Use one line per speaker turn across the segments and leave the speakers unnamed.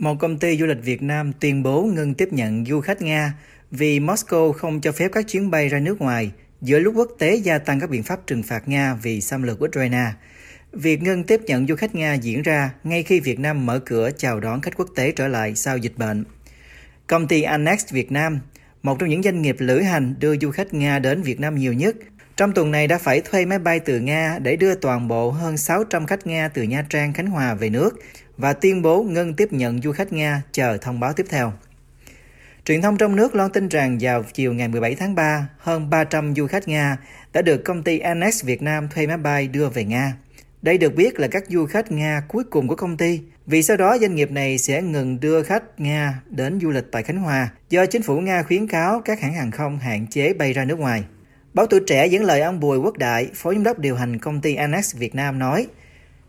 Một công ty du lịch Việt Nam tuyên bố ngừng tiếp nhận du khách Nga vì Moscow không cho phép các chuyến bay ra nước ngoài giữa lúc quốc tế gia tăng các biện pháp trừng phạt Nga vì xâm lược Ukraine. Việc ngừng tiếp nhận du khách Nga diễn ra ngay khi Việt Nam mở cửa chào đón khách quốc tế trở lại sau dịch bệnh. Công ty Annex Việt Nam, một trong những doanh nghiệp lữ hành đưa du khách Nga đến Việt Nam nhiều nhất, trong tuần này đã phải thuê máy bay từ Nga để đưa toàn bộ hơn 600 khách Nga từ Nha Trang, Khánh Hòa về nước và tuyên bố ngưng tiếp nhận du khách Nga chờ thông báo tiếp theo. Truyền thông trong nước loan tin rằng vào chiều ngày 17 tháng 3, hơn 300 du khách Nga đã được công ty Annex Việt Nam thuê máy bay đưa về Nga. Đây được biết là các du khách Nga cuối cùng của công ty, vì sau đó doanh nghiệp này sẽ ngừng đưa khách Nga đến du lịch tại Khánh Hòa do chính phủ Nga khuyến cáo các hãng hàng không hạn chế bay ra nước ngoài. Báo Tuổi Trẻ dẫn lời ông Bùi Quốc Đại, Phó Giám đốc điều hành công ty Annex Việt Nam nói,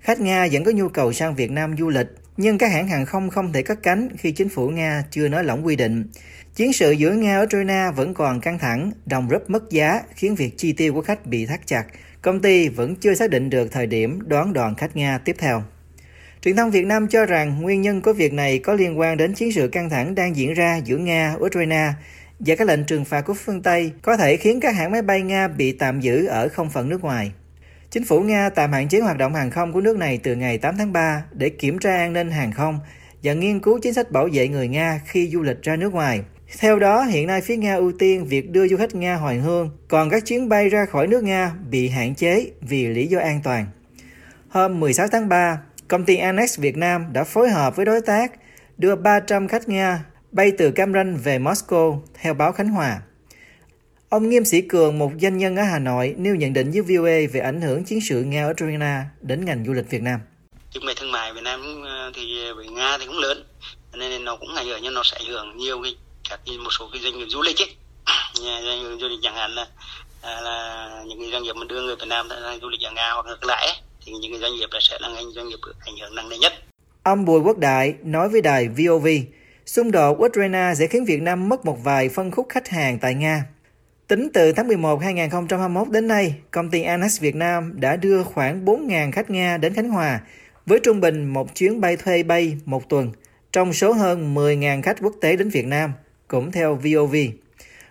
khách Nga vẫn có nhu cầu sang Việt Nam du lịch, nhưng các hãng hàng không không thể cất cánh khi chính phủ Nga chưa nới lỏng quy định. Chiến sự giữa Nga ở Ukraine vẫn còn căng thẳng, đồng rúp mất giá khiến việc chi tiêu của khách bị thắt chặt. Công ty vẫn chưa xác định được thời điểm đón đoàn khách Nga tiếp theo. Truyền thông Việt Nam cho rằng nguyên nhân của việc này có liên quan đến chiến sự căng thẳng đang diễn ra giữa Nga và Ukraine và các lệnh trừng phạt của phương Tây có thể khiến các hãng máy bay Nga bị tạm giữ ở không phận nước ngoài. Chính phủ Nga tạm hạn chế hoạt động hàng không của nước này từ ngày 8 tháng 3 để kiểm tra an ninh hàng không và nghiên cứu chính sách bảo vệ người Nga khi du lịch ra nước ngoài. Theo đó, hiện nay phía Nga ưu tiên việc đưa du khách Nga hồi hương, còn các chuyến bay ra khỏi nước Nga bị hạn chế vì lý do an toàn. Hôm 16 tháng 3, công ty Annex Việt Nam đã phối hợp với đối tác đưa 300 khách Nga bay từ Cam Ranh về Moscow, theo báo Khánh Hòa. Ông Nghiêm Sĩ Cường, một doanh nhân ở Hà Nội, nêu nhận định với VOA về ảnh hưởng chiến sự Nga-Ukraine đến ngành du lịch Việt Nam.
Thương mại thương mại Việt Nam ờ, thì với Nga thì cũng lớn, nên nó cũng ảnh hưởng nhưng nó sẽ ảnh hưởng nhiều cái các một số cái doanh nghiệp du lịch ấy, doanh nghiệp du lịch chẳng hạn là, à, là những cái doanh nghiệp mà đưa người Việt Nam ra du lịch ở Nga hoặc ngược lại ấy, thì những cái doanh nghiệp là sẽ là ngành doanh nghiệp ảnh hưởng nặng nề nhất.
Ông Bùi Quốc Đại nói với đài VOV, xung đột Ukraine sẽ khiến Việt Nam mất một vài phân khúc khách hàng tại Nga. Tính từ tháng 11 2021 đến nay, công ty Anas Việt Nam đã đưa khoảng 4.000 khách Nga đến Khánh Hòa, với trung bình một chuyến bay thuê bay một tuần, trong số hơn 10.000 khách quốc tế đến Việt Nam, cũng theo VOV.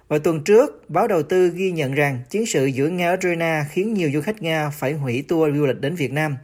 Vào tuần trước, báo đầu tư ghi nhận rằng chiến sự giữa Nga và Ukraine khiến nhiều du khách Nga phải hủy tour du lịch đến Việt Nam,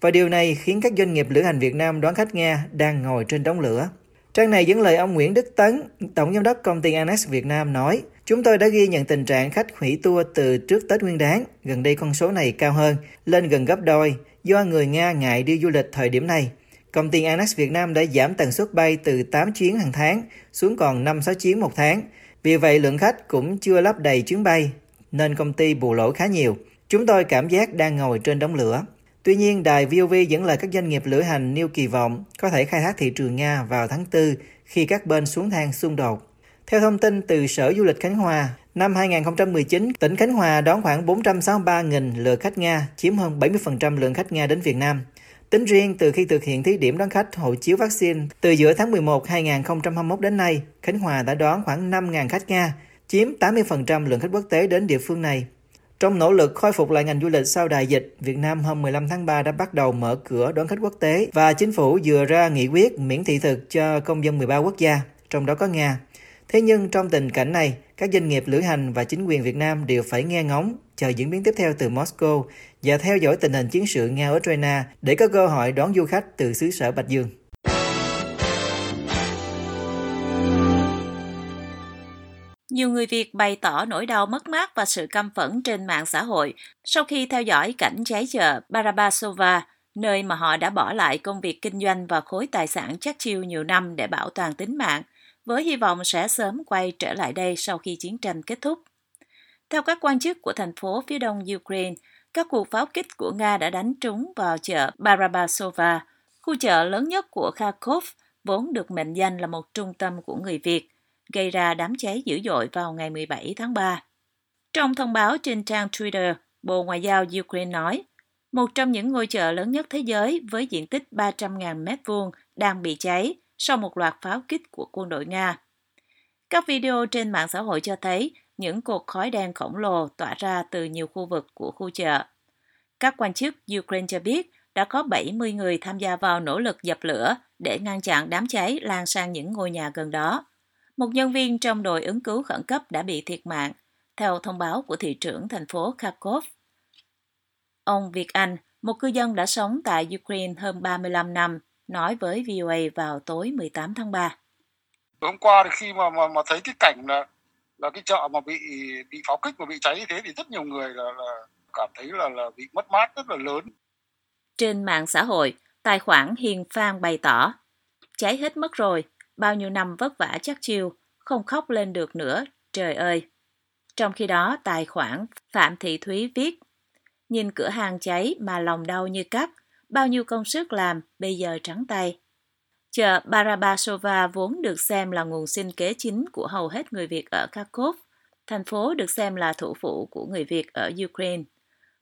và điều này khiến các doanh nghiệp lữ hành Việt Nam đón khách Nga đang ngồi trên đống lửa. Trang này dẫn lời ông Nguyễn Đức Tấn, Tổng Giám đốc công ty Anex Việt Nam nói, Chúng tôi đã ghi nhận tình trạng khách hủy tour từ trước Tết Nguyên Đán. Gần đây con số này cao hơn, lên gần gấp đôi, do người Nga ngại đi du lịch thời điểm này. Công ty Anex Việt Nam đã giảm tần suất bay từ 8 chuyến hàng tháng xuống còn 5-6 chuyến một tháng. Vì vậy lượng khách cũng chưa lắp đầy chuyến bay, nên công ty bù lỗ khá nhiều. Chúng tôi cảm giác đang ngồi trên đống lửa. Tuy nhiên, đài VOV dẫn lời các doanh nghiệp lữ hành nêu kỳ vọng có thể khai thác thị trường Nga vào tháng 4 khi các bên xuống thang xung đột. Theo thông tin từ Sở Du lịch Khánh Hòa, năm 2019, tỉnh Khánh Hòa đón khoảng 463.000 lượt khách Nga, chiếm hơn 70% lượng khách Nga đến Việt Nam. Tính riêng từ khi thực hiện thí điểm đón khách hộ chiếu vaccine từ giữa tháng 11 2021 đến nay, Khánh Hòa đã đón khoảng 5.000 khách Nga, chiếm 80% lượng khách quốc tế đến địa phương này. Trong nỗ lực khôi phục lại ngành du lịch sau đại dịch, Việt Nam hôm 15 tháng 3 đã bắt đầu mở cửa đón khách quốc tế và chính phủ vừa ra nghị quyết miễn thị thực cho công dân 13 quốc gia, trong đó có Nga. Thế nhưng trong tình cảnh này, các doanh nghiệp lữ hành và chính quyền Việt Nam đều phải nghe ngóng, chờ diễn biến tiếp theo từ Moscow và theo dõi tình hình chiến sự Nga-Ukraine để có cơ hội đón du khách từ xứ sở Bạch Dương.
Nhiều người Việt bày tỏ nỗi đau mất mát và sự căm phẫn trên mạng xã hội sau khi theo dõi cảnh cháy chợ Barabasova, nơi mà họ đã bỏ lại công việc kinh doanh và khối tài sản chắc chiêu nhiều năm để bảo toàn tính mạng – với hy vọng sẽ sớm quay trở lại đây sau khi chiến tranh kết thúc. Theo các quan chức của thành phố phía đông Ukraine, các cuộc pháo kích của Nga đã đánh trúng vào chợ Barabasova, khu chợ lớn nhất của Kharkov, vốn được mệnh danh là một trung tâm của người Việt, gây ra đám cháy dữ dội vào ngày 17 tháng 3. Trong thông báo trên trang Twitter, Bộ Ngoại giao Ukraine nói, một trong những ngôi chợ lớn nhất thế giới với diện tích 300.000 m2 đang bị cháy sau một loạt pháo kích của quân đội Nga. Các video trên mạng xã hội cho thấy những cột khói đen khổng lồ tỏa ra từ nhiều khu vực của khu chợ. Các quan chức Ukraine cho biết đã có 70 người tham gia vào nỗ lực dập lửa để ngăn chặn đám cháy lan sang những ngôi nhà gần đó. Một nhân viên trong đội ứng cứu khẩn cấp đã bị thiệt mạng, theo thông báo của thị trưởng thành phố Kharkov. Ông Việt Anh, một cư dân đã sống tại Ukraine hơn 35 năm, nói với VOA vào tối 18 tháng 3.
Hôm qua thì khi mà mà, mà thấy cái cảnh là là cái chợ mà bị bị pháo kích và bị cháy như thế thì rất nhiều người là, là cảm thấy là là bị mất mát rất là lớn.
Trên mạng xã hội, tài khoản Hiền Phan bày tỏ, cháy hết mất rồi, bao nhiêu năm vất vả chắc chiêu, không khóc lên được nữa, trời ơi. Trong khi đó, tài khoản Phạm Thị Thúy viết, nhìn cửa hàng cháy mà lòng đau như cắt, bao nhiêu công sức làm, bây giờ trắng tay. Chợ Barabasova vốn được xem là nguồn sinh kế chính của hầu hết người Việt ở Kharkov. Thành phố được xem là thủ phủ của người Việt ở Ukraine.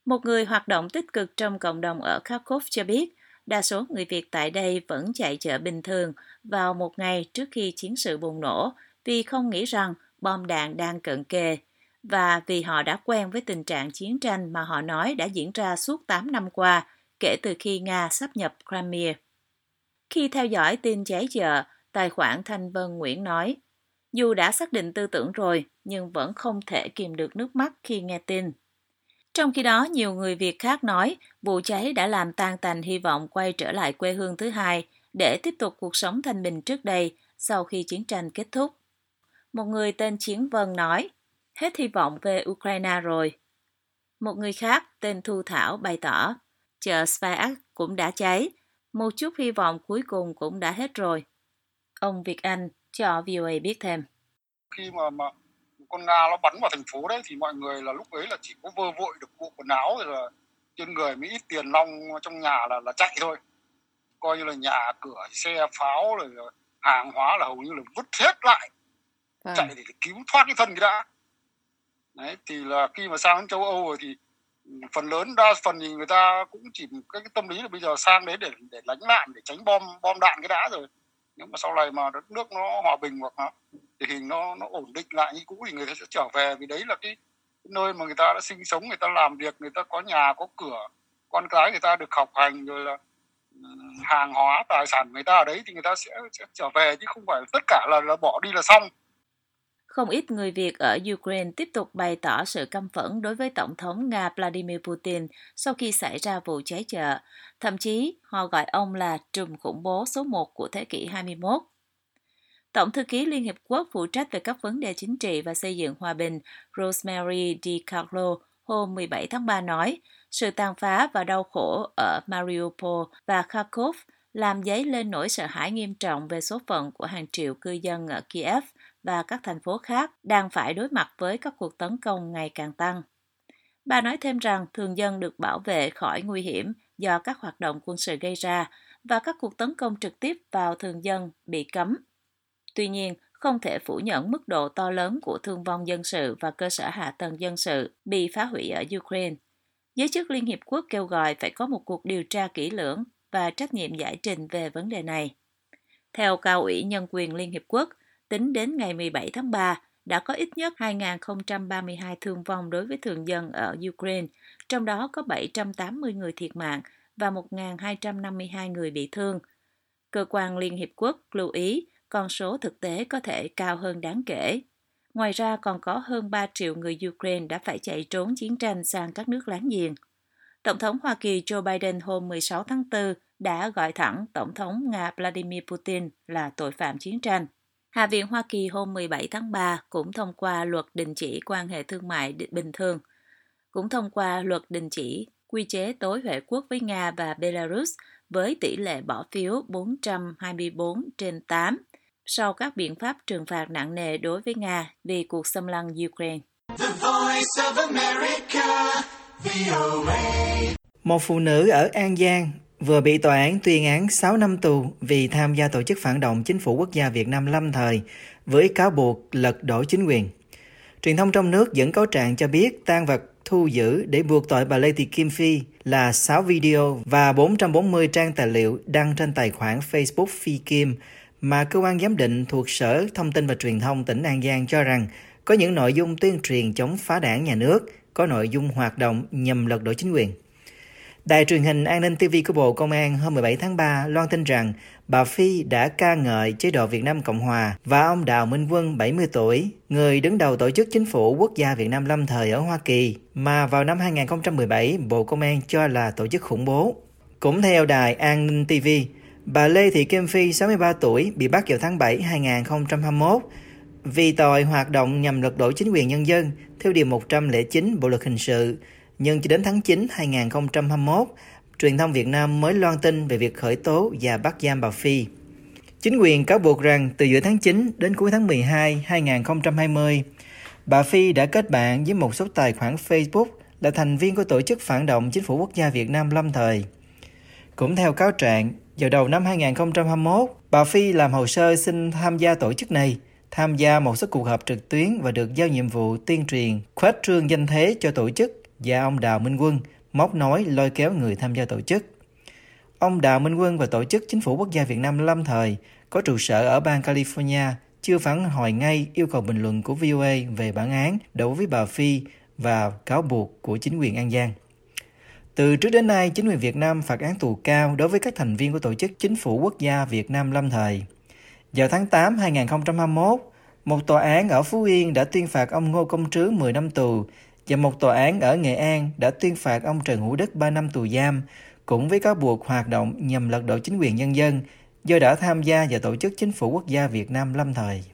Một người hoạt động tích cực trong cộng đồng ở Kharkov cho biết, đa số người Việt tại đây vẫn chạy chợ bình thường vào một ngày trước khi chiến sự bùng nổ vì không nghĩ rằng bom đạn đang cận kề và vì họ đã quen với tình trạng chiến tranh mà họ nói đã diễn ra suốt 8 năm qua kể từ khi Nga sắp nhập Crimea. Khi theo dõi tin cháy chợ, tài khoản Thanh Vân Nguyễn nói, dù đã xác định tư tưởng rồi, nhưng vẫn không thể kìm được nước mắt khi nghe tin. Trong khi đó, nhiều người Việt khác nói vụ cháy đã làm tan tành hy vọng quay trở lại quê hương thứ hai để tiếp tục cuộc sống thanh bình trước đây sau khi chiến tranh kết thúc. Một người tên Chiến Vân nói, hết hy vọng về Ukraine rồi. Một người khác tên Thu Thảo bày tỏ, chợ Svayak cũng đã cháy, một chút hy vọng cuối cùng cũng đã hết rồi. Ông Việt Anh cho VOA biết thêm.
Khi mà, mà con Nga nó bắn vào thành phố đấy thì mọi người là lúc ấy là chỉ có vơ vội được bộ quần áo rồi là trên người mới ít tiền long trong nhà là là chạy thôi. Coi như là nhà cửa, xe pháo rồi hàng hóa là hầu như là vứt hết lại. À. Chạy để cứu thoát cái thân cái đã. Đấy, thì là khi mà sang đến châu Âu rồi thì phần lớn đa phần thì người ta cũng chỉ cái, cái tâm lý là bây giờ sang đấy để để lánh nạn để tránh bom bom đạn cái đã rồi nhưng mà sau này mà đất nước nó hòa bình hoặc nó tình hình nó nó ổn định lại như cũ thì người ta sẽ trở về vì đấy là cái, cái nơi mà người ta đã sinh sống người ta làm việc người ta có nhà có cửa con cái người ta được học hành rồi là ừ, hàng hóa tài sản người ta ở đấy thì người ta sẽ, sẽ trở về chứ không phải tất cả là là bỏ đi là xong
không ít người Việt ở Ukraine tiếp tục bày tỏ sự căm phẫn đối với Tổng thống Nga Vladimir Putin sau khi xảy ra vụ cháy chợ. Thậm chí, họ gọi ông là trùm khủng bố số 1 của thế kỷ 21. Tổng thư ký Liên Hiệp Quốc phụ trách về các vấn đề chính trị và xây dựng hòa bình Rosemary DiCarlo hôm 17 tháng 3 nói, sự tàn phá và đau khổ ở Mariupol và Kharkov làm dấy lên nỗi sợ hãi nghiêm trọng về số phận của hàng triệu cư dân ở Kiev và các thành phố khác đang phải đối mặt với các cuộc tấn công ngày càng tăng. Bà nói thêm rằng thường dân được bảo vệ khỏi nguy hiểm do các hoạt động quân sự gây ra và các cuộc tấn công trực tiếp vào thường dân bị cấm. Tuy nhiên, không thể phủ nhận mức độ to lớn của thương vong dân sự và cơ sở hạ tầng dân sự bị phá hủy ở Ukraine. Giới chức Liên Hiệp Quốc kêu gọi phải có một cuộc điều tra kỹ lưỡng và trách nhiệm giải trình về vấn đề này. Theo Cao ủy Nhân quyền Liên Hiệp Quốc, tính đến ngày 17 tháng 3, đã có ít nhất 2.032 thương vong đối với thường dân ở Ukraine, trong đó có 780 người thiệt mạng và 1.252 người bị thương. Cơ quan Liên Hiệp Quốc lưu ý con số thực tế có thể cao hơn đáng kể. Ngoài ra còn có hơn 3 triệu người Ukraine đã phải chạy trốn chiến tranh sang các nước láng giềng. Tổng thống Hoa Kỳ Joe Biden hôm 16 tháng 4 đã gọi thẳng Tổng thống Nga Vladimir Putin là tội phạm chiến tranh. Hạ viện Hoa Kỳ hôm 17 tháng 3 cũng thông qua luật đình chỉ quan hệ thương mại bình thường, cũng thông qua luật đình chỉ quy chế tối huệ quốc với Nga và Belarus với tỷ lệ bỏ phiếu 424 trên 8 sau các biện pháp trừng phạt nặng nề đối với Nga vì cuộc xâm lăng Ukraine.
Một phụ nữ ở An Giang vừa bị tòa án tuyên án 6 năm tù vì tham gia tổ chức phản động chính phủ quốc gia Việt Nam lâm thời với cáo buộc lật đổ chính quyền. Truyền thông trong nước dẫn cáo trạng cho biết tang vật thu giữ để buộc tội bà Lê Thị Kim Phi là 6 video và 440 trang tài liệu đăng trên tài khoản Facebook Phi Kim mà cơ quan giám định thuộc Sở Thông tin và Truyền thông tỉnh An Giang cho rằng có những nội dung tuyên truyền chống phá đảng nhà nước, có nội dung hoạt động nhằm lật đổ chính quyền. Đài truyền hình An ninh TV của Bộ Công an hôm 17 tháng 3 loan tin rằng bà Phi đã ca ngợi chế độ Việt Nam Cộng Hòa và ông Đào Minh Quân 70 tuổi, người đứng đầu tổ chức chính phủ quốc gia Việt Nam lâm thời ở Hoa Kỳ mà vào năm 2017 Bộ Công an cho là tổ chức khủng bố. Cũng theo đài An ninh TV, bà Lê Thị Kim Phi 63 tuổi bị bắt vào tháng 7 2021 vì tội hoạt động nhằm lật đổ chính quyền nhân dân theo Điều 109 Bộ Luật Hình sự nhưng chỉ đến tháng 9 2021, truyền thông Việt Nam mới loan tin về việc khởi tố và bắt giam bà Phi. Chính quyền cáo buộc rằng từ giữa tháng 9 đến cuối tháng 12 2020, bà Phi đã kết bạn với một số tài khoản Facebook là thành viên của tổ chức phản động chính phủ quốc gia Việt Nam lâm thời. Cũng theo cáo trạng, vào đầu năm 2021, bà Phi làm hồ sơ xin tham gia tổ chức này, tham gia một số cuộc họp trực tuyến và được giao nhiệm vụ tuyên truyền, khuếch trương danh thế cho tổ chức và ông Đào Minh Quân móc nối lôi kéo người tham gia tổ chức. Ông Đào Minh Quân và tổ chức Chính phủ Quốc gia Việt Nam lâm thời có trụ sở ở bang California chưa phản hồi ngay yêu cầu bình luận của VOA về bản án đối với bà Phi và cáo buộc của chính quyền An Giang. Từ trước đến nay, chính quyền Việt Nam phạt án tù cao đối với các thành viên của tổ chức Chính phủ Quốc gia Việt Nam lâm thời. Vào tháng 8 2021, một tòa án ở Phú Yên đã tuyên phạt ông Ngô Công Trứ 10 năm tù và một tòa án ở Nghệ An đã tuyên phạt ông Trần Hữu Đức 3 năm tù giam, cũng với cáo buộc hoạt động nhằm lật đổ chính quyền nhân dân do đã tham gia và tổ chức chính phủ quốc gia Việt Nam lâm thời.